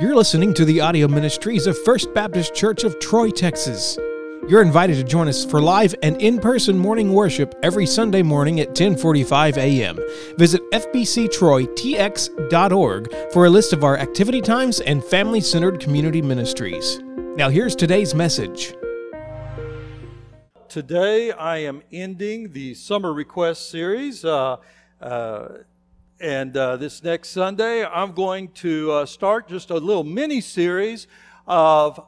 You're listening to the audio ministries of First Baptist Church of Troy, Texas. You're invited to join us for live and in-person morning worship every Sunday morning at 10:45 a.m. Visit fbctroytx.org for a list of our activity times and family-centered community ministries. Now here's today's message. Today I am ending the summer request series. Uh, uh, and uh, this next Sunday, I'm going to uh, start just a little mini series of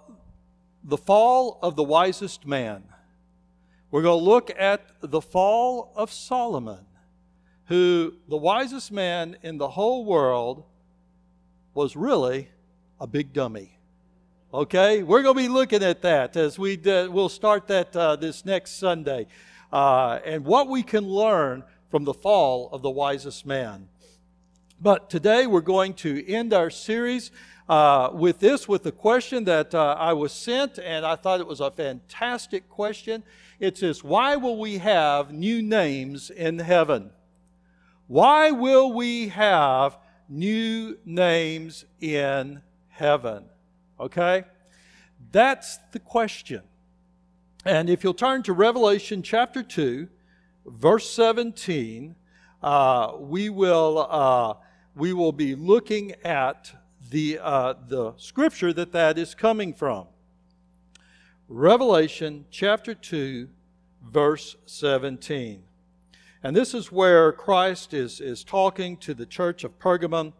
the fall of the wisest man. We're going to look at the fall of Solomon, who, the wisest man in the whole world, was really a big dummy. Okay, we're going to be looking at that as we we'll start that uh, this next Sunday, uh, and what we can learn from the fall of the wisest man. But today we're going to end our series uh, with this, with the question that uh, I was sent, and I thought it was a fantastic question. It says, Why will we have new names in heaven? Why will we have new names in heaven? Okay? That's the question. And if you'll turn to Revelation chapter 2, verse 17, uh, we will uh, we will be looking at the, uh, the scripture that that is coming from. Revelation chapter 2, verse 17. And this is where Christ is, is talking to the church of Pergamum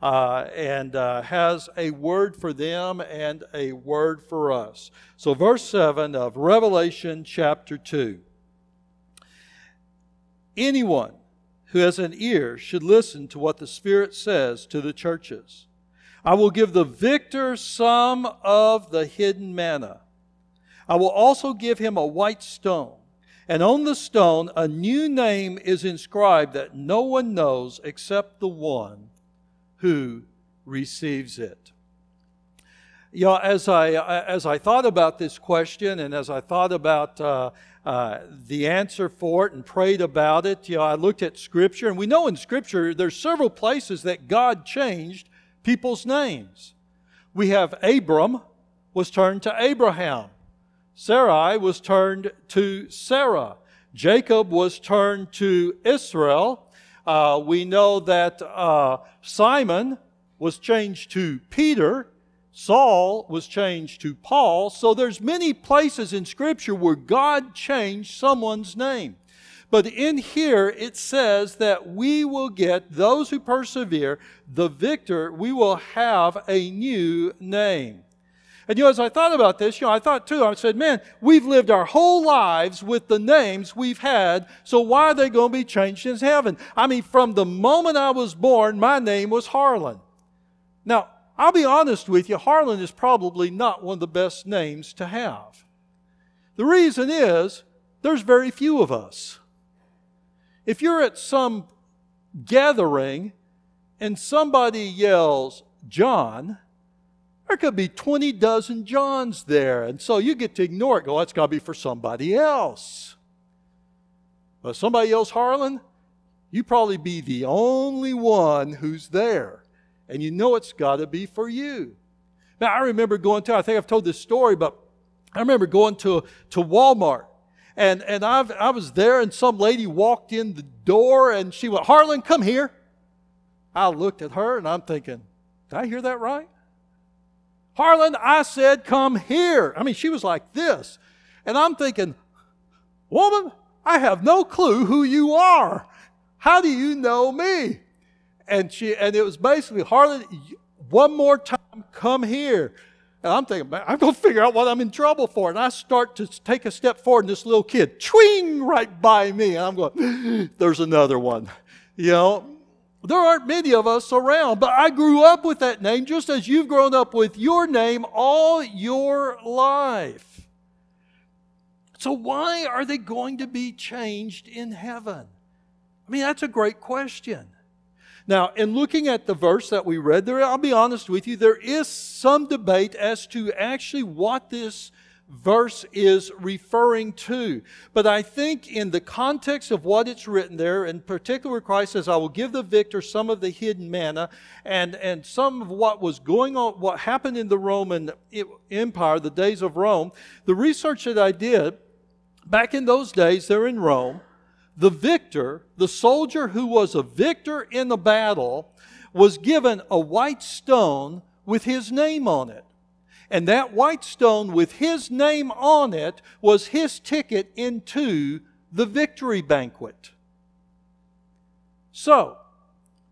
uh, and uh, has a word for them and a word for us. So, verse 7 of Revelation chapter 2. Anyone who has an ear should listen to what the Spirit says to the churches. I will give the victor some of the hidden manna. I will also give him a white stone, and on the stone a new name is inscribed that no one knows except the one who receives it. You know, as I, as I thought about this question and as I thought about uh, uh, the answer for it and prayed about it. You know, I looked at Scripture, and we know in Scripture there's several places that God changed people's names. We have Abram was turned to Abraham. Sarai was turned to Sarah. Jacob was turned to Israel. Uh, we know that uh, Simon was changed to Peter. Saul was changed to Paul. So there's many places in Scripture where God changed someone's name. But in here it says that we will get those who persevere, the victor, we will have a new name. And you know, as I thought about this, you know, I thought too, I said, man, we've lived our whole lives with the names we've had, so why are they going to be changed in heaven? I mean, from the moment I was born, my name was Harlan. Now, I'll be honest with you, Harlan is probably not one of the best names to have. The reason is there's very few of us. If you're at some gathering and somebody yells, John, there could be 20 dozen Johns there. And so you get to ignore it. Go, that's got to be for somebody else. But somebody else, Harlan, you probably be the only one who's there and you know it's got to be for you. Now, I remember going to, I think I've told this story, but I remember going to, to Walmart. And, and I've, I was there, and some lady walked in the door, and she went, Harlan, come here. I looked at her, and I'm thinking, did I hear that right? Harlan, I said, come here. I mean, she was like this. And I'm thinking, woman, I have no clue who you are. How do you know me? And she and it was basically Harlan, one more time, come here. And I'm thinking, man, I'm going to figure out what I'm in trouble for. And I start to take a step forward, and this little kid, twing, right by me. And I'm going, there's another one. You know, there aren't many of us around, but I grew up with that name just as you've grown up with your name all your life. So, why are they going to be changed in heaven? I mean, that's a great question. Now, in looking at the verse that we read there, I'll be honest with you, there is some debate as to actually what this verse is referring to. But I think in the context of what it's written there, in particular, Christ says, I will give the victor some of the hidden manna and, and some of what was going on, what happened in the Roman Empire, the days of Rome. The research that I did back in those days, there in Rome, the victor, the soldier who was a victor in the battle, was given a white stone with his name on it. And that white stone with his name on it was his ticket into the victory banquet. So,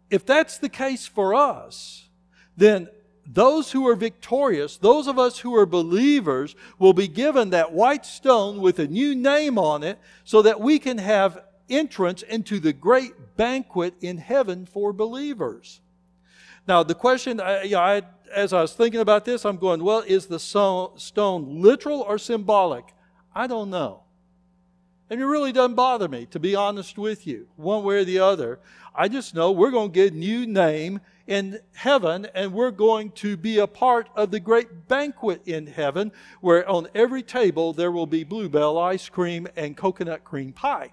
if that's the case for us, then those who are victorious, those of us who are believers, will be given that white stone with a new name on it so that we can have entrance into the great banquet in heaven for believers. Now, the question, I, you know, I as I was thinking about this, I'm going, well, is the stone literal or symbolic? I don't know. And it really doesn't bother me, to be honest with you, one way or the other. I just know we're going to get a new name in heaven, and we're going to be a part of the great banquet in heaven, where on every table there will be Blue Bell ice cream and coconut cream pie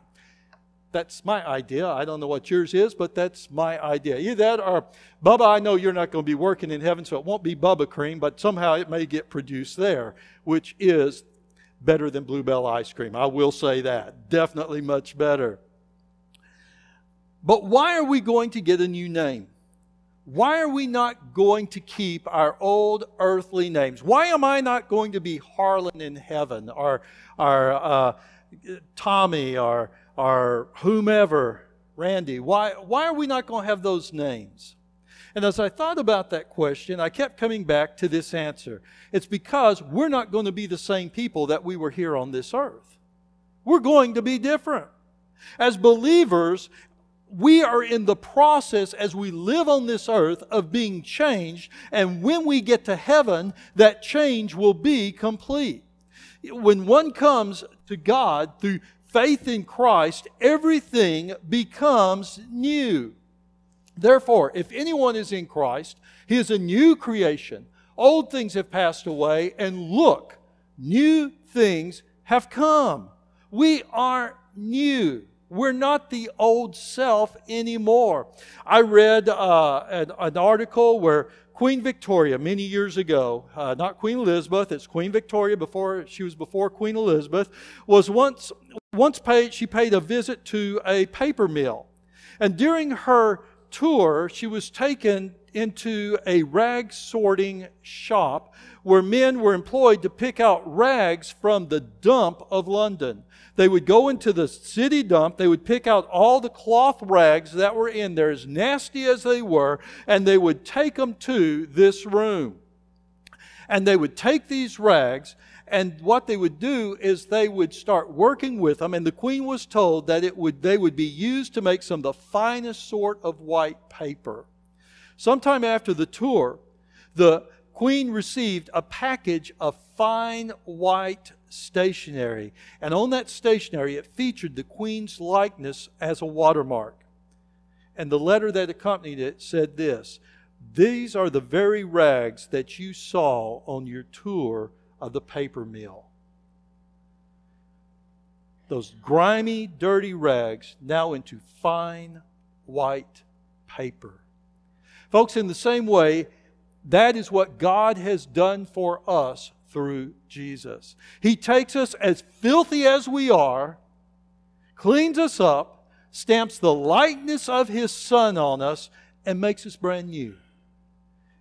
that's my idea. I don't know what yours is, but that's my idea. Either that or, Bubba, I know you're not going to be working in heaven, so it won't be Bubba cream, but somehow it may get produced there, which is better than Blue Bell ice cream. I will say that. Definitely much better. But why are we going to get a new name? Why are we not going to keep our old earthly names? Why am I not going to be Harlan in heaven or, or uh, Tommy or or whomever, Randy, why, why are we not going to have those names? And as I thought about that question, I kept coming back to this answer. It's because we're not going to be the same people that we were here on this earth. We're going to be different. As believers, we are in the process as we live on this earth of being changed, and when we get to heaven, that change will be complete. When one comes to God through faith in Christ, everything becomes new. Therefore, if anyone is in Christ, he is a new creation. Old things have passed away, and look, new things have come. We are new. We're not the old self anymore. I read uh, an, an article where Queen Victoria, many years ago, uh, not Queen Elizabeth, it's Queen Victoria before she was before Queen Elizabeth, was once once paid she paid a visit to a paper mill, and during her tour, she was taken into a rag sorting shop where men were employed to pick out rags from the dump of London. They would go into the city dump, they would pick out all the cloth rags that were in there, as nasty as they were, and they would take them to this room. And they would take these rags, and what they would do is they would start working with them, and the queen was told that it would, they would be used to make some of the finest sort of white paper. Sometime after the tour, the queen received a package of fine white stationery. And on that stationery, it featured the queen's likeness as a watermark. And the letter that accompanied it said this These are the very rags that you saw on your tour of the paper mill. Those grimy, dirty rags now into fine white paper. Folks, in the same way, that is what God has done for us through Jesus. He takes us as filthy as we are, cleans us up, stamps the likeness of His Son on us, and makes us brand new.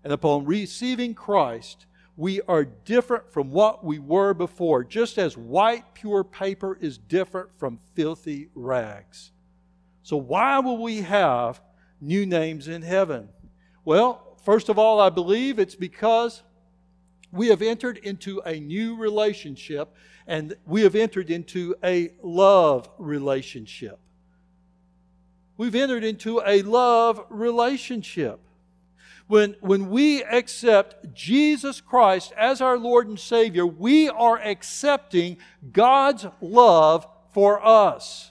And upon receiving Christ, we are different from what we were before, just as white, pure paper is different from filthy rags. So, why will we have new names in heaven? Well, first of all, I believe it's because we have entered into a new relationship and we have entered into a love relationship. We've entered into a love relationship. When, when we accept Jesus Christ as our Lord and Savior, we are accepting God's love for us.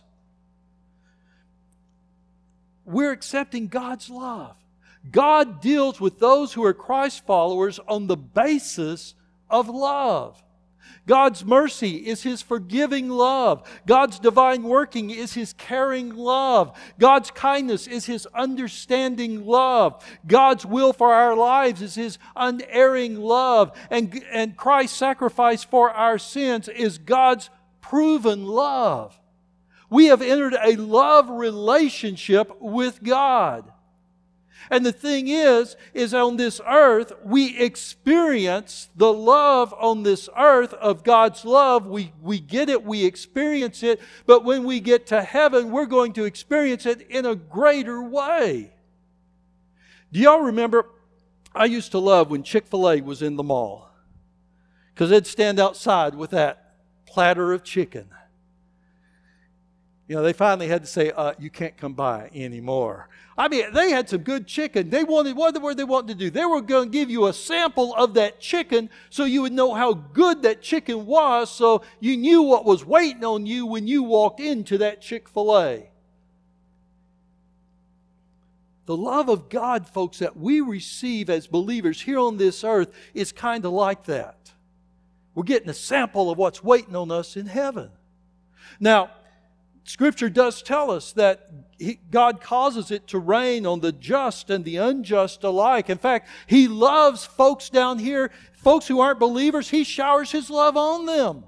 We're accepting God's love. God deals with those who are Christ followers on the basis of love. God's mercy is His forgiving love. God's divine working is His caring love. God's kindness is His understanding love. God's will for our lives is His unerring love. And, and Christ's sacrifice for our sins is God's proven love. We have entered a love relationship with God. And the thing is, is on this earth, we experience the love on this earth of God's love. We, we get it, we experience it, but when we get to heaven, we're going to experience it in a greater way. Do y'all remember? I used to love when Chick-fil-A was in the mall because they'd stand outside with that platter of chicken. You know, they finally had to say, uh, you can't come by anymore. I mean, they had some good chicken. They wanted, what were they wanting to do? They were going to give you a sample of that chicken so you would know how good that chicken was so you knew what was waiting on you when you walked into that Chick-fil-A. The love of God, folks, that we receive as believers here on this earth is kind of like that. We're getting a sample of what's waiting on us in heaven. Now, Scripture does tell us that he, God causes it to rain on the just and the unjust alike. In fact, He loves folks down here, folks who aren't believers, He showers His love on them.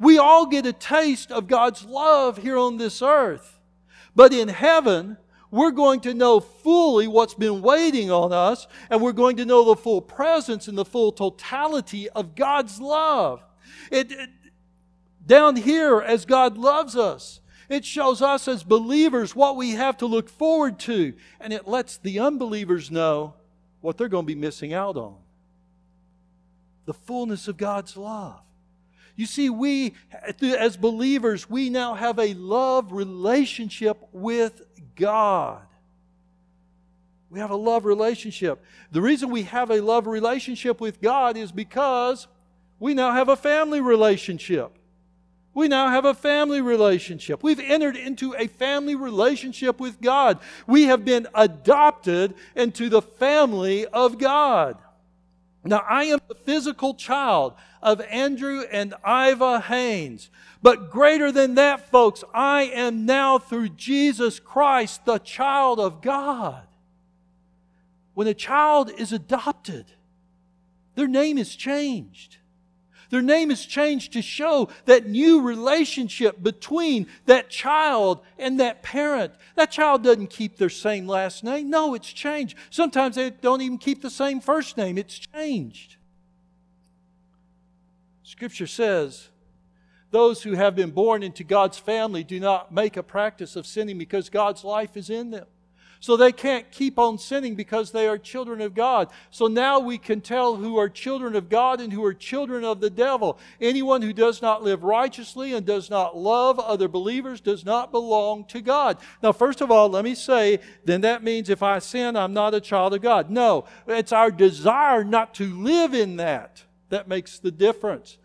We all get a taste of God's love here on this earth. But in heaven, we're going to know fully what's been waiting on us, and we're going to know the full presence and the full totality of God's love. It, it, down here, as God loves us, it shows us as believers what we have to look forward to, and it lets the unbelievers know what they're going to be missing out on the fullness of God's love. You see, we, as believers, we now have a love relationship with God. We have a love relationship. The reason we have a love relationship with God is because we now have a family relationship. We now have a family relationship. We've entered into a family relationship with God. We have been adopted into the family of God. Now, I am the physical child of Andrew and Iva Haines. But greater than that, folks, I am now through Jesus Christ the child of God. When a child is adopted, their name is changed. Their name is changed to show that new relationship between that child and that parent. That child doesn't keep their same last name. No, it's changed. Sometimes they don't even keep the same first name. It's changed. Scripture says, those who have been born into God's family do not make a practice of sinning because God's life is in them. So they can't keep on sinning because they are children of God. So now we can tell who are children of God and who are children of the devil. Anyone who does not live righteously and does not love other believers does not belong to God. Now, first of all, let me say, then that means if I sin, I'm not a child of God. No, it's our desire not to live in that that makes the difference.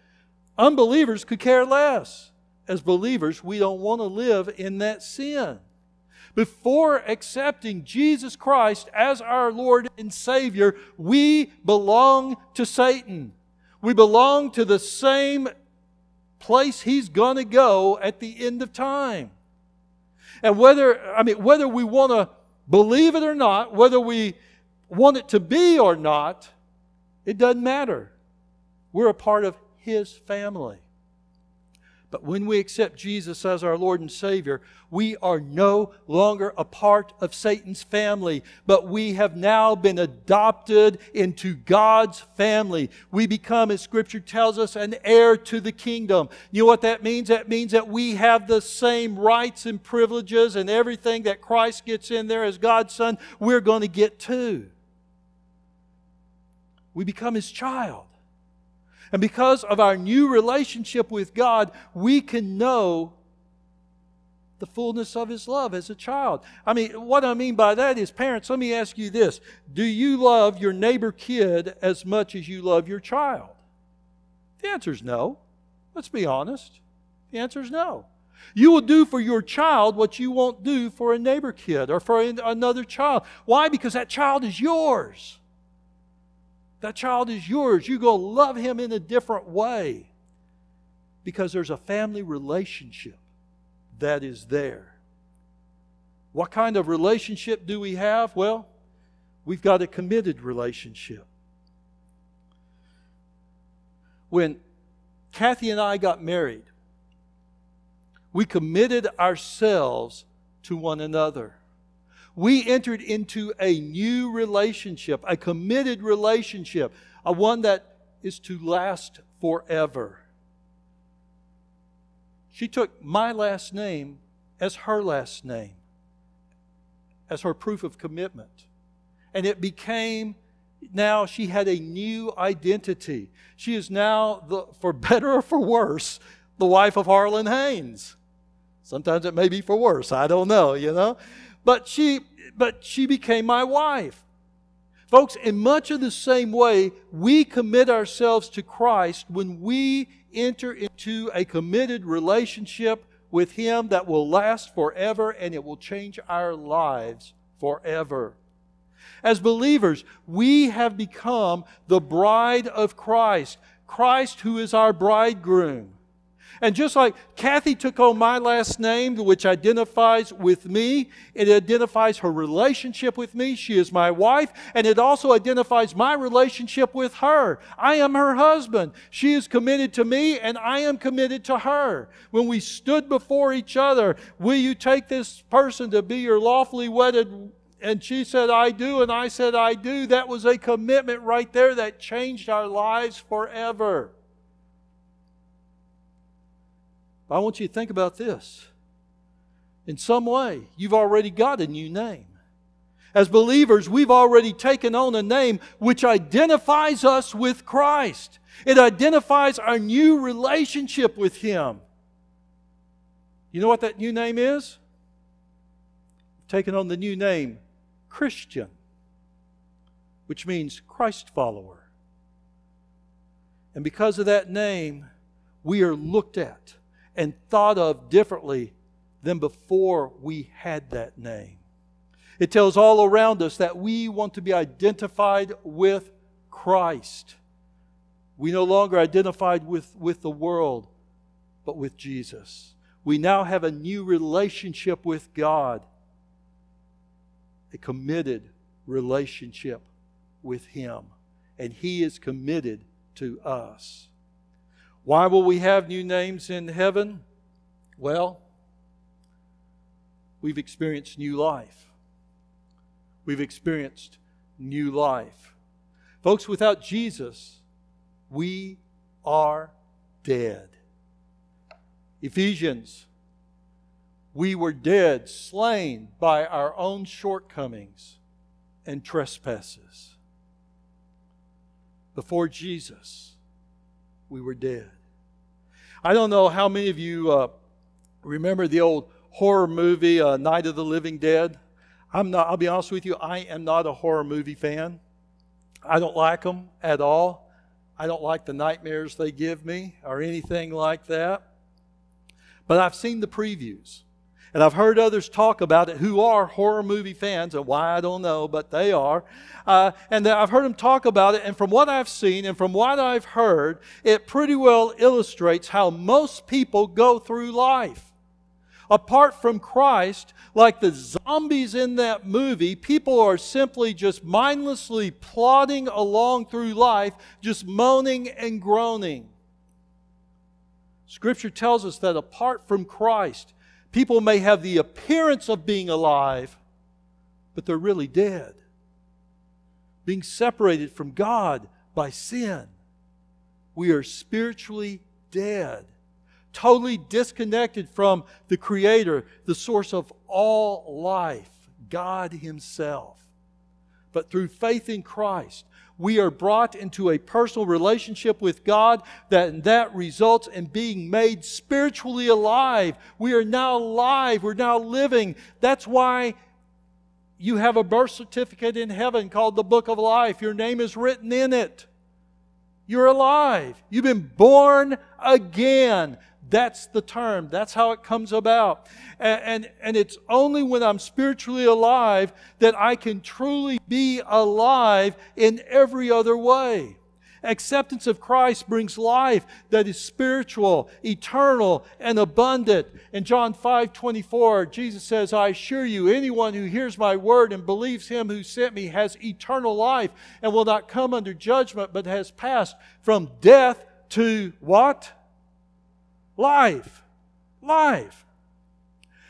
Unbelievers could care less. As believers, we don't want to live in that sin before accepting Jesus Christ as our Lord and Savior, we belong to Satan. We belong to the same place he's going to go at the end of time. And whether, I mean, whether we want to believe it or not, whether we want it to be or not, it doesn't matter. We're a part of his family. But when we accept Jesus as our Lord and Savior, we are no longer a part of Satan's family, but we have now been adopted into God's family. We become, as Scripture tells us, an heir to the kingdom. You know what that means? That means that we have the same rights and privileges and everything that Christ gets in there as God's Son, we're going to get too. We become His child. And because of our new relationship with God, we can know the fullness of His love as a child. I mean, what I mean by that is, parents, let me ask you this Do you love your neighbor kid as much as you love your child? The answer is no. Let's be honest. The answer is no. You will do for your child what you won't do for a neighbor kid or for another child. Why? Because that child is yours. That child is yours. You go love him in a different way because there's a family relationship that is there. What kind of relationship do we have? Well, we've got a committed relationship. When Kathy and I got married, we committed ourselves to one another. We entered into a new relationship, a committed relationship, a one that is to last forever. She took my last name as her last name, as her proof of commitment. And it became now she had a new identity. She is now, the, for better or for worse, the wife of Harlan Haines. Sometimes it may be for worse. I don't know, you know. But she, but she became my wife. Folks, in much of the same way, we commit ourselves to Christ when we enter into a committed relationship with Him that will last forever and it will change our lives forever. As believers, we have become the bride of Christ, Christ who is our bridegroom. And just like Kathy took on my last name, which identifies with me, it identifies her relationship with me. She is my wife, and it also identifies my relationship with her. I am her husband. She is committed to me, and I am committed to her. When we stood before each other, will you take this person to be your lawfully wedded and she said, I do, and I said, I do. That was a commitment right there that changed our lives forever. I want you to think about this. In some way, you've already got a new name. As believers, we've already taken on a name which identifies us with Christ. It identifies our new relationship with Him. You know what that new name is? taken on the new name Christian, which means Christ follower. And because of that name, we are looked at and thought of differently than before we had that name. It tells all around us that we want to be identified with Christ. We no longer identified with, with the world, but with Jesus. We now have a new relationship with God a committed relationship with Him, and He is committed to us. Why will we have new names in heaven? Well, we've experienced new life. We've experienced new life. Folks, without Jesus, we are dead. Ephesians we were dead, slain by our own shortcomings and trespasses. Before Jesus, we were dead. I don't know how many of you uh, remember the old horror movie uh, Night of the Living Dead. I'm not. I'll be honest with you. I am not a horror movie fan. I don't like them at all. I don't like the nightmares they give me or anything like that. But I've seen the previews. And I've heard others talk about it who are horror movie fans, and why I don't know, but they are. Uh, and I've heard them talk about it, and from what I've seen and from what I've heard, it pretty well illustrates how most people go through life. Apart from Christ, like the zombies in that movie, people are simply just mindlessly plodding along through life, just moaning and groaning. Scripture tells us that apart from Christ, People may have the appearance of being alive, but they're really dead. Being separated from God by sin. We are spiritually dead, totally disconnected from the Creator, the source of all life, God Himself. But through faith in Christ, we are brought into a personal relationship with God that that results in being made spiritually alive. We are now alive, we're now living. That's why you have a birth certificate in heaven called the book of life. Your name is written in it. You're alive. You've been born again. That's the term. That's how it comes about. And, and, and, it's only when I'm spiritually alive that I can truly be alive in every other way. Acceptance of Christ brings life that is spiritual, eternal, and abundant. In John 5 24, Jesus says, I assure you, anyone who hears my word and believes him who sent me has eternal life and will not come under judgment, but has passed from death to what? Life. Life.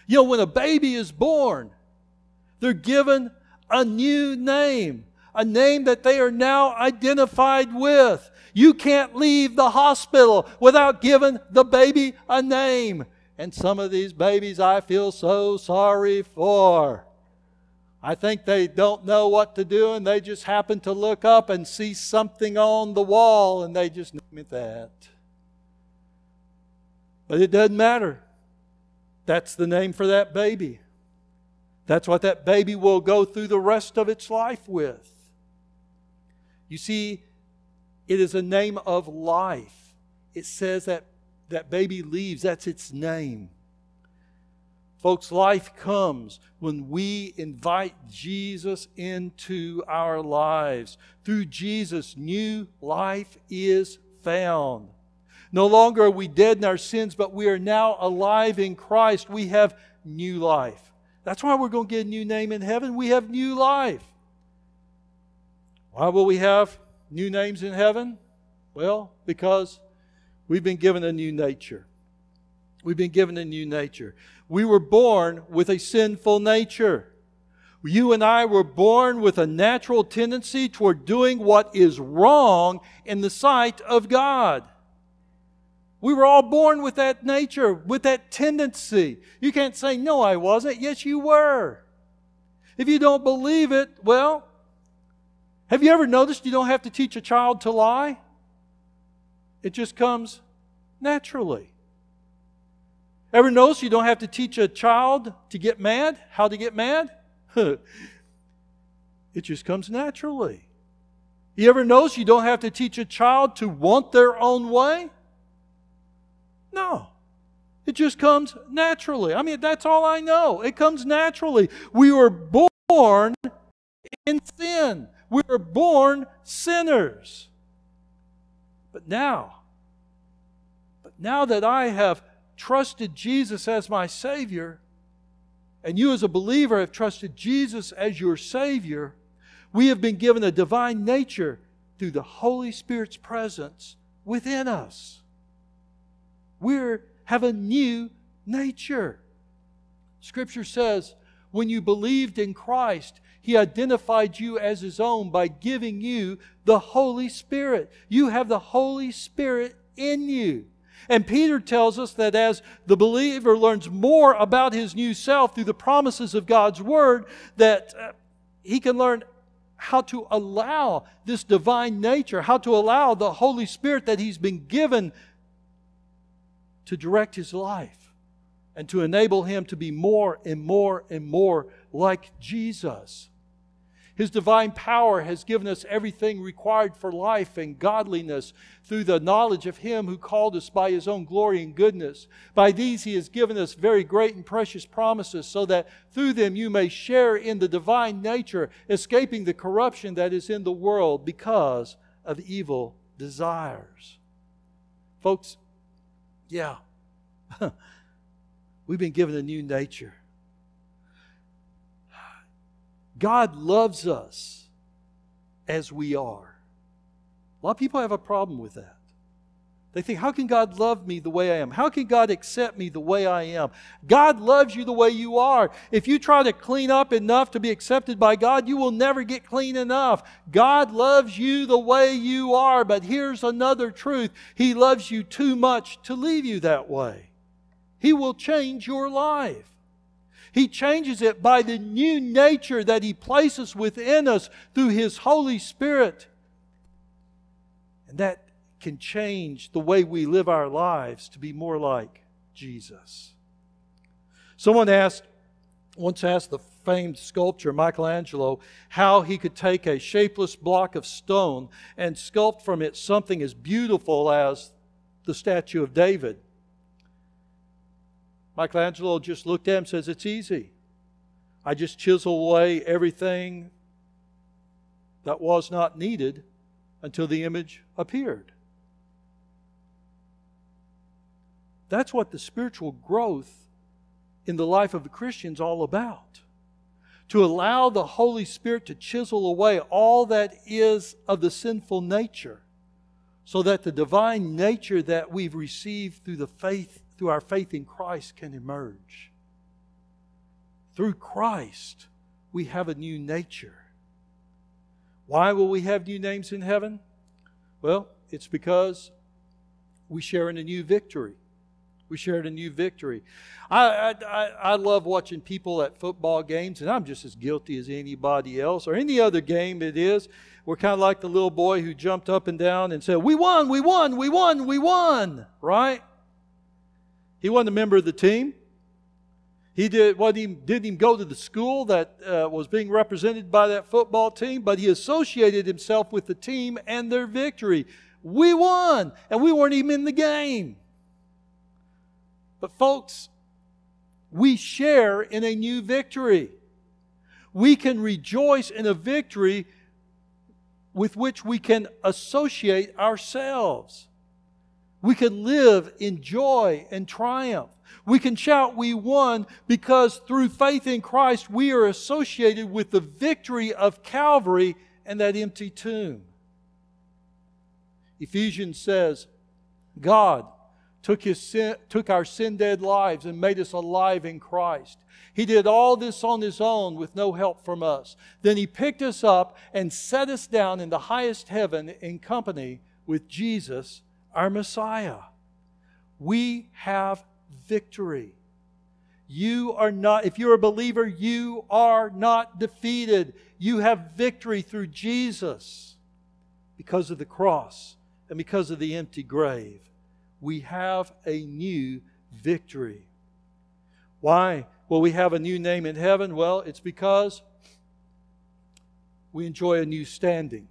You know, when a baby is born, they're given a new name, a name that they are now identified with. You can't leave the hospital without giving the baby a name. And some of these babies I feel so sorry for. I think they don't know what to do and they just happen to look up and see something on the wall and they just name it that. But it doesn't matter. That's the name for that baby. That's what that baby will go through the rest of its life with. You see, it is a name of life. It says that that baby leaves, that's its name. Folks, life comes when we invite Jesus into our lives. Through Jesus, new life is found. No longer are we dead in our sins, but we are now alive in Christ. We have new life. That's why we're going to get a new name in heaven. We have new life. Why will we have new names in heaven? Well, because we've been given a new nature. We've been given a new nature. We were born with a sinful nature. You and I were born with a natural tendency toward doing what is wrong in the sight of God. We were all born with that nature, with that tendency. You can't say, No, I wasn't. Yes, you were. If you don't believe it, well, have you ever noticed you don't have to teach a child to lie? It just comes naturally. Ever notice you don't have to teach a child to get mad, how to get mad? it just comes naturally. You ever notice you don't have to teach a child to want their own way? No. It just comes naturally. I mean, that's all I know. It comes naturally. We were born in sin, we were born sinners. But now, but now that I have trusted Jesus as my Savior, and you as a believer have trusted Jesus as your Savior, we have been given a divine nature through the Holy Spirit's presence within us. We have a new nature. Scripture says, when you believed in Christ, He identified you as His own by giving you the Holy Spirit. You have the Holy Spirit in you. And Peter tells us that as the believer learns more about his new self through the promises of God's Word, that uh, he can learn how to allow this divine nature, how to allow the Holy Spirit that he's been given to direct his life and to enable him to be more and more and more like Jesus. His divine power has given us everything required for life and godliness through the knowledge of Him who called us by His own glory and goodness. By these, He has given us very great and precious promises, so that through them you may share in the divine nature, escaping the corruption that is in the world because of evil desires. Folks, yeah. We've been given a new nature. God loves us as we are. A lot of people have a problem with that. They think, how can God love me the way I am? How can God accept me the way I am? God loves you the way you are. If you try to clean up enough to be accepted by God, you will never get clean enough. God loves you the way you are, but here's another truth He loves you too much to leave you that way. He will change your life. He changes it by the new nature that He places within us through His Holy Spirit. And that can change the way we live our lives to be more like Jesus. Someone asked, once asked the famed sculptor Michelangelo how he could take a shapeless block of stone and sculpt from it something as beautiful as the statue of David. Michelangelo just looked at him and says, It's easy. I just chisel away everything that was not needed until the image appeared. That's what the spiritual growth in the life of a Christian is all about. To allow the Holy Spirit to chisel away all that is of the sinful nature so that the divine nature that we've received through the faith through our faith in Christ can emerge. Through Christ, we have a new nature. Why will we have new names in heaven? Well, it's because we share in a new victory. We shared a new victory. I, I, I love watching people at football games, and I'm just as guilty as anybody else, or any other game it is. We're kind of like the little boy who jumped up and down and said, We won, we won, we won, we won, right? He wasn't a member of the team. He did, what he didn't even go to the school that uh, was being represented by that football team, but he associated himself with the team and their victory. We won, and we weren't even in the game. But, folks, we share in a new victory. We can rejoice in a victory with which we can associate ourselves. We can live in joy and triumph. We can shout, We won, because through faith in Christ, we are associated with the victory of Calvary and that empty tomb. Ephesians says, God took, his sin, took our sin dead lives and made us alive in Christ. He did all this on his own with no help from us. Then he picked us up and set us down in the highest heaven in company with Jesus, our Messiah. We have victory. You are not, if you're a believer, you are not defeated. You have victory through Jesus because of the cross and because of the empty grave we have a new victory. Why will we have a new name in heaven? Well, it's because we enjoy a new standing.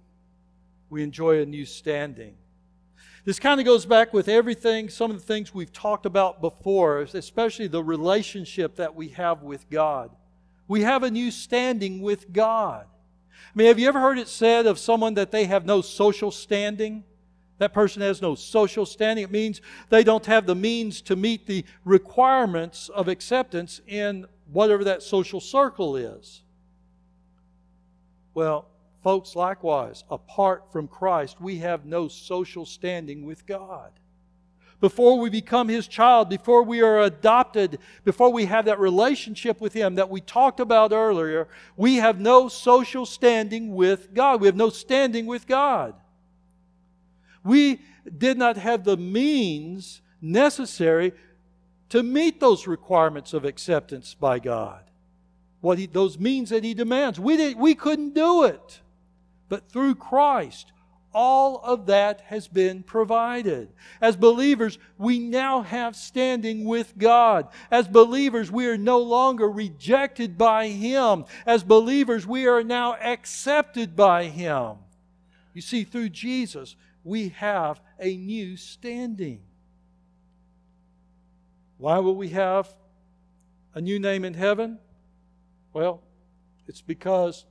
We enjoy a new standing. This kind of goes back with everything, some of the things we've talked about before, especially the relationship that we have with God. We have a new standing with God. I mean, have you ever heard it said of someone that they have no social standing? That person has no social standing. It means they don't have the means to meet the requirements of acceptance in whatever that social circle is. Well, folks, likewise, apart from Christ, we have no social standing with God. Before we become His child, before we are adopted, before we have that relationship with Him that we talked about earlier, we have no social standing with God. We have no standing with God. We did not have the means necessary to meet those requirements of acceptance by God. What he, those means that He demands. We, didn't, we couldn't do it. But through Christ, all of that has been provided. As believers, we now have standing with God. As believers, we are no longer rejected by Him. As believers, we are now accepted by Him. You see, through Jesus, we have a new standing. Why will we have a new name in heaven? Well, it's because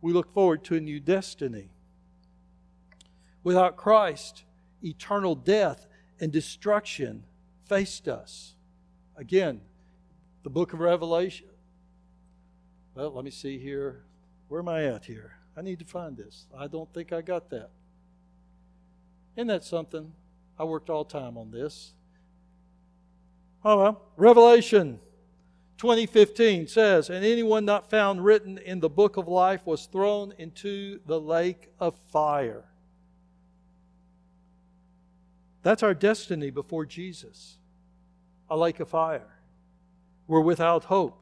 we look forward to a new destiny. Without Christ, eternal death and destruction faced us. Again, the book of Revelation. Well, let me see here. Where am I at here? I need to find this. I don't think I got that. Isn't that something? I worked all time on this. Oh well. Revelation 2015 says, And anyone not found written in the book of life was thrown into the lake of fire. That's our destiny before Jesus a lake of fire. We're without hope.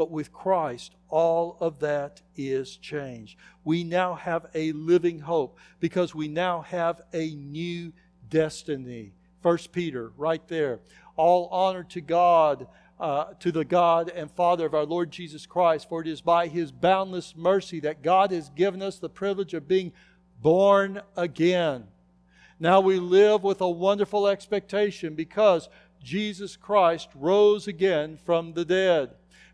But with Christ, all of that is changed. We now have a living hope because we now have a new destiny. First Peter, right there. All honor to God uh, to the God and Father of our Lord Jesus Christ, for it is by his boundless mercy that God has given us the privilege of being born again. Now we live with a wonderful expectation because Jesus Christ rose again from the dead.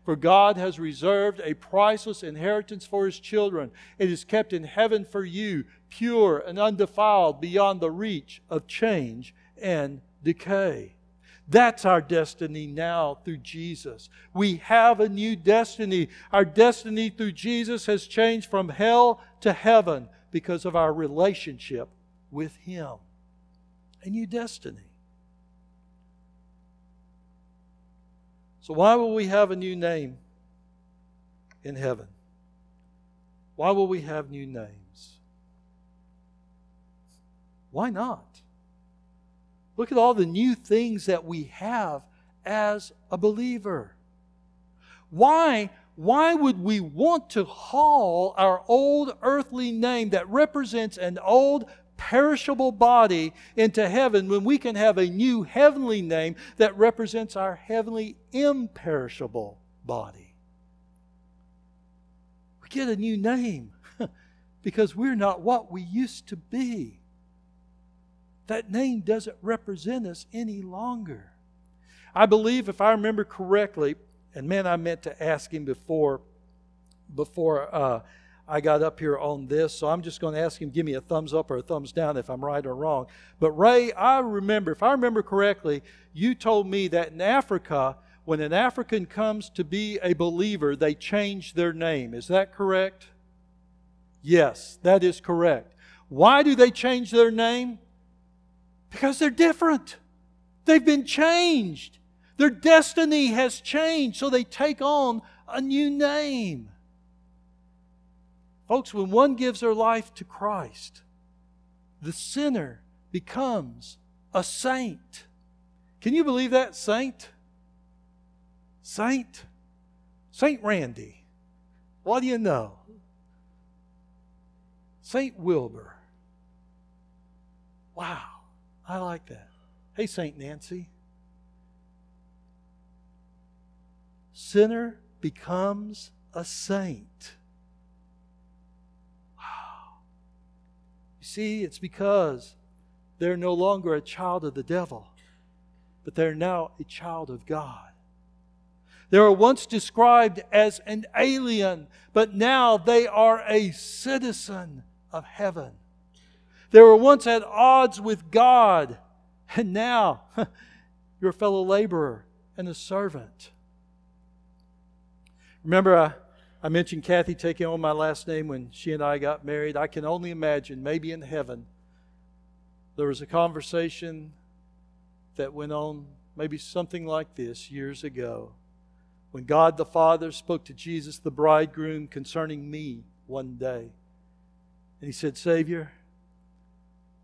For God has reserved a priceless inheritance for his children. It is kept in heaven for you, pure and undefiled, beyond the reach of change and decay. That's our destiny now through Jesus. We have a new destiny. Our destiny through Jesus has changed from hell to heaven because of our relationship with Him. A new destiny. So, why will we have a new name in heaven? Why will we have new names? Why not? Look at all the new things that we have as a believer. Why, why would we want to haul our old earthly name that represents an old perishable body into heaven when we can have a new heavenly name that represents our heavenly imperishable body? We get a new name because we're not what we used to be that name doesn't represent us any longer. I believe, if I remember correctly, and man, I meant to ask him before, before uh, I got up here on this, so I'm just going to ask him give me a thumbs up or a thumbs down if I'm right or wrong. But Ray, I remember, if I remember correctly, you told me that in Africa, when an African comes to be a believer, they change their name. Is that correct? Yes, that is correct. Why do they change their name? Because they're different. They've been changed. Their destiny has changed, so they take on a new name. Folks, when one gives their life to Christ, the sinner becomes a saint. Can you believe that? Saint? Saint? Saint Randy. What do you know? Saint Wilbur. Wow. I like that. Hey, St. Nancy. Sinner becomes a saint. Wow. You see, it's because they're no longer a child of the devil, but they're now a child of God. They were once described as an alien, but now they are a citizen of heaven. They were once at odds with God, and now you're a fellow laborer and a servant. Remember, I, I mentioned Kathy taking on my last name when she and I got married. I can only imagine, maybe in heaven, there was a conversation that went on, maybe something like this years ago, when God the Father spoke to Jesus the bridegroom concerning me one day. And he said, Savior,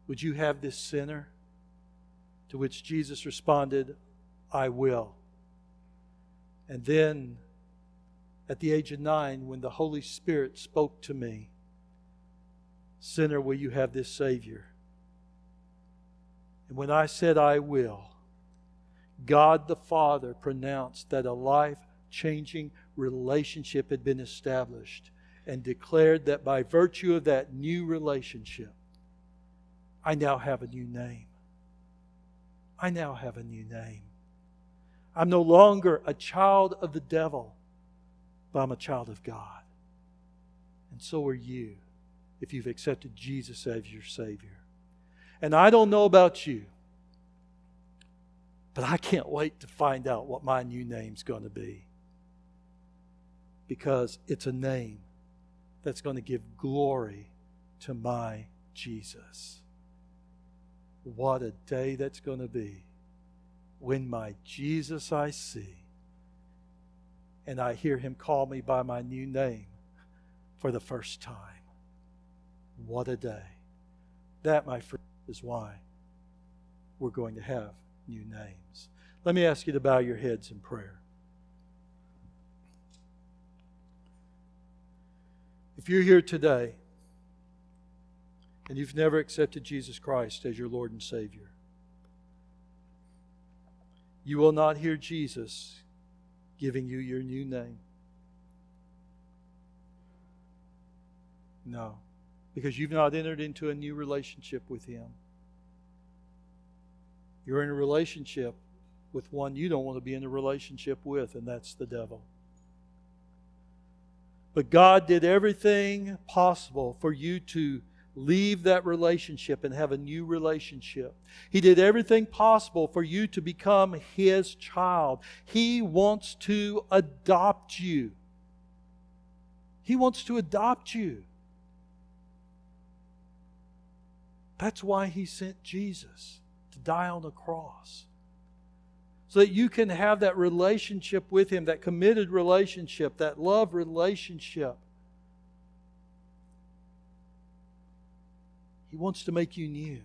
would you have this sinner? To which Jesus responded, I will. And then, at the age of nine, when the Holy Spirit spoke to me, Sinner, will you have this Savior? And when I said, I will, God the Father pronounced that a life changing relationship had been established and declared that by virtue of that new relationship, I now have a new name. I now have a new name. I'm no longer a child of the devil, but I'm a child of God. And so are you if you've accepted Jesus as your Savior. And I don't know about you, but I can't wait to find out what my new name's going to be. Because it's a name that's going to give glory to my Jesus. What a day that's going to be when my Jesus I see and I hear him call me by my new name for the first time. What a day. That, my friend, is why we're going to have new names. Let me ask you to bow your heads in prayer. If you're here today and you've never accepted Jesus Christ as your Lord and Savior, you will not hear Jesus giving you your new name. No, because you've not entered into a new relationship with Him. You're in a relationship with one you don't want to be in a relationship with, and that's the devil. But God did everything possible for you to leave that relationship and have a new relationship. He did everything possible for you to become His child. He wants to adopt you. He wants to adopt you. That's why He sent Jesus to die on the cross. So that you can have that relationship with Him, that committed relationship, that love relationship. He wants to make you new.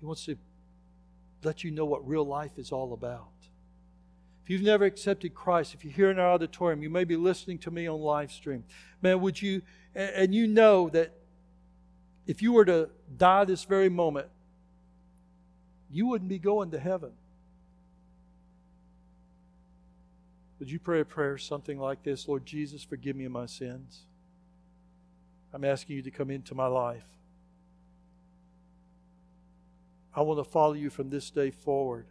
He wants to let you know what real life is all about. If you've never accepted Christ, if you're here in our auditorium, you may be listening to me on live stream. Man, would you, and you know that if you were to die this very moment, you wouldn't be going to heaven. Would you pray a prayer something like this Lord Jesus, forgive me of my sins? I'm asking you to come into my life. I want to follow you from this day forward.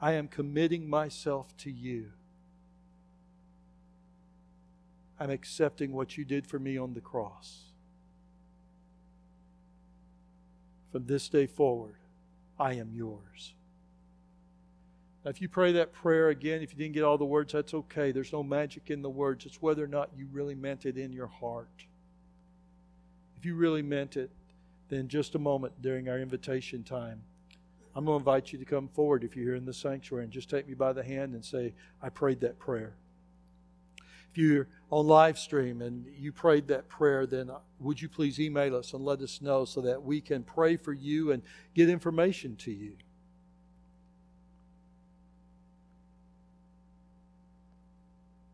I am committing myself to you. I'm accepting what you did for me on the cross. From this day forward, I am yours. Now, if you pray that prayer again, if you didn't get all the words, that's okay. There's no magic in the words. It's whether or not you really meant it in your heart. If you really meant it, then just a moment during our invitation time, I'm going to invite you to come forward if you're here in the sanctuary and just take me by the hand and say, I prayed that prayer. If you're on live stream and you prayed that prayer, then uh, would you please email us and let us know so that we can pray for you and get information to you?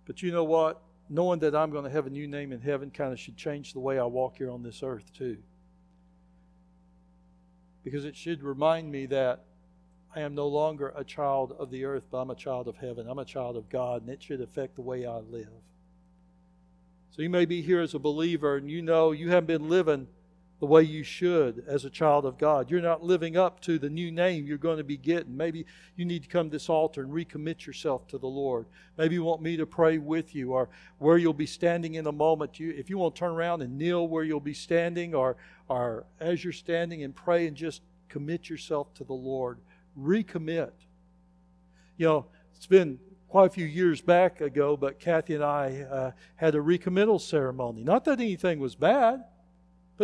But you know what? Knowing that I'm going to have a new name in heaven kind of should change the way I walk here on this earth, too. Because it should remind me that I am no longer a child of the earth, but I'm a child of heaven. I'm a child of God, and it should affect the way I live. So you may be here as a believer, and you know you haven't been living the way you should as a child of God. You're not living up to the new name you're going to be getting. Maybe you need to come to this altar and recommit yourself to the Lord. Maybe you want me to pray with you or where you'll be standing in a moment. You, if you want to turn around and kneel where you'll be standing or, or as you're standing and pray and just commit yourself to the Lord, recommit. You know, it's been quite a few years back ago, but Kathy and I uh, had a recommittal ceremony. Not that anything was bad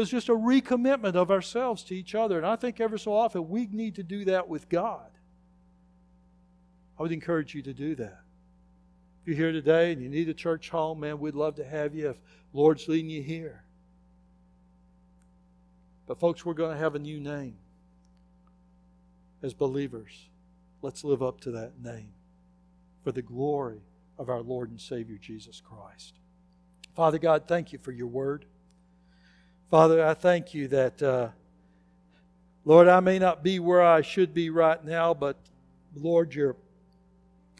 it's just a recommitment of ourselves to each other. And I think ever so often we need to do that with God. I would encourage you to do that. If you're here today and you need a church home, man, we'd love to have you if Lord's leading you here. But, folks, we're going to have a new name as believers. Let's live up to that name for the glory of our Lord and Savior Jesus Christ. Father God, thank you for your word. Father, I thank you that, uh, Lord, I may not be where I should be right now, but Lord, you're,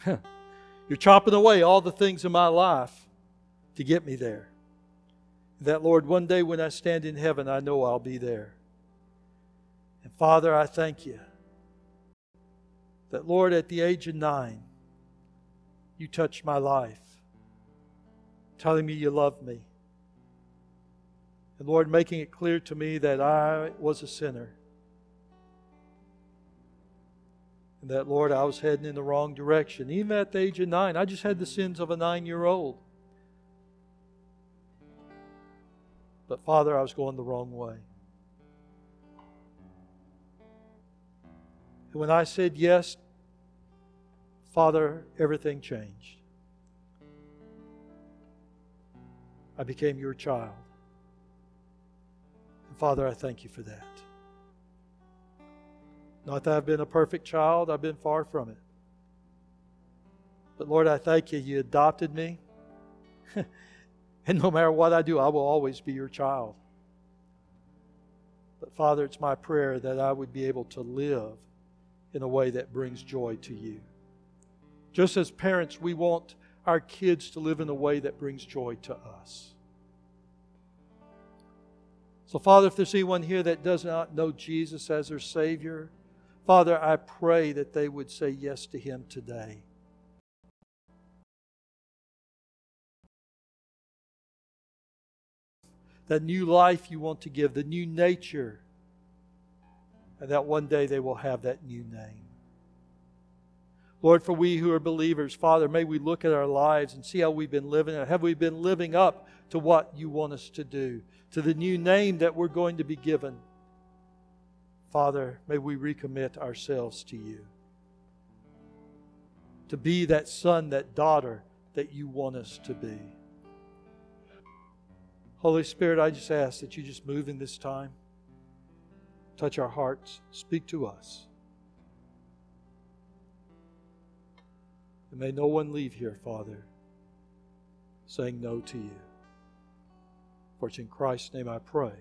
you're chopping away all the things in my life to get me there. That, Lord, one day when I stand in heaven, I know I'll be there. And Father, I thank you that, Lord, at the age of nine, you touched my life, telling me you love me and Lord, making it clear to me that I was a sinner. And that, Lord, I was heading in the wrong direction. Even at the age of nine, I just had the sins of a nine year old. But, Father, I was going the wrong way. And when I said yes, Father, everything changed. I became your child. Father, I thank you for that. Not that I've been a perfect child, I've been far from it. But Lord, I thank you, you adopted me. and no matter what I do, I will always be your child. But Father, it's my prayer that I would be able to live in a way that brings joy to you. Just as parents, we want our kids to live in a way that brings joy to us. So, Father, if there's anyone here that does not know Jesus as their Savior, Father, I pray that they would say yes to Him today. That new life you want to give, the new nature, and that one day they will have that new name. Lord, for we who are believers, Father, may we look at our lives and see how we've been living. Have we been living up to what you want us to do, to the new name that we're going to be given? Father, may we recommit ourselves to you. To be that son, that daughter that you want us to be. Holy Spirit, I just ask that you just move in this time, touch our hearts, speak to us. And may no one leave here, Father, saying no to you. For it's in Christ's name I pray.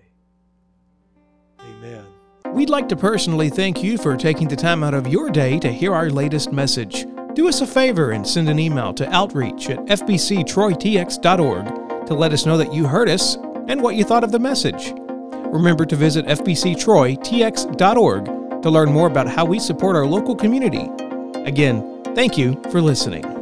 Amen. We'd like to personally thank you for taking the time out of your day to hear our latest message. Do us a favor and send an email to outreach at fbctroytx.org to let us know that you heard us and what you thought of the message. Remember to visit fbctroytx.org to learn more about how we support our local community. Again, thank you for listening.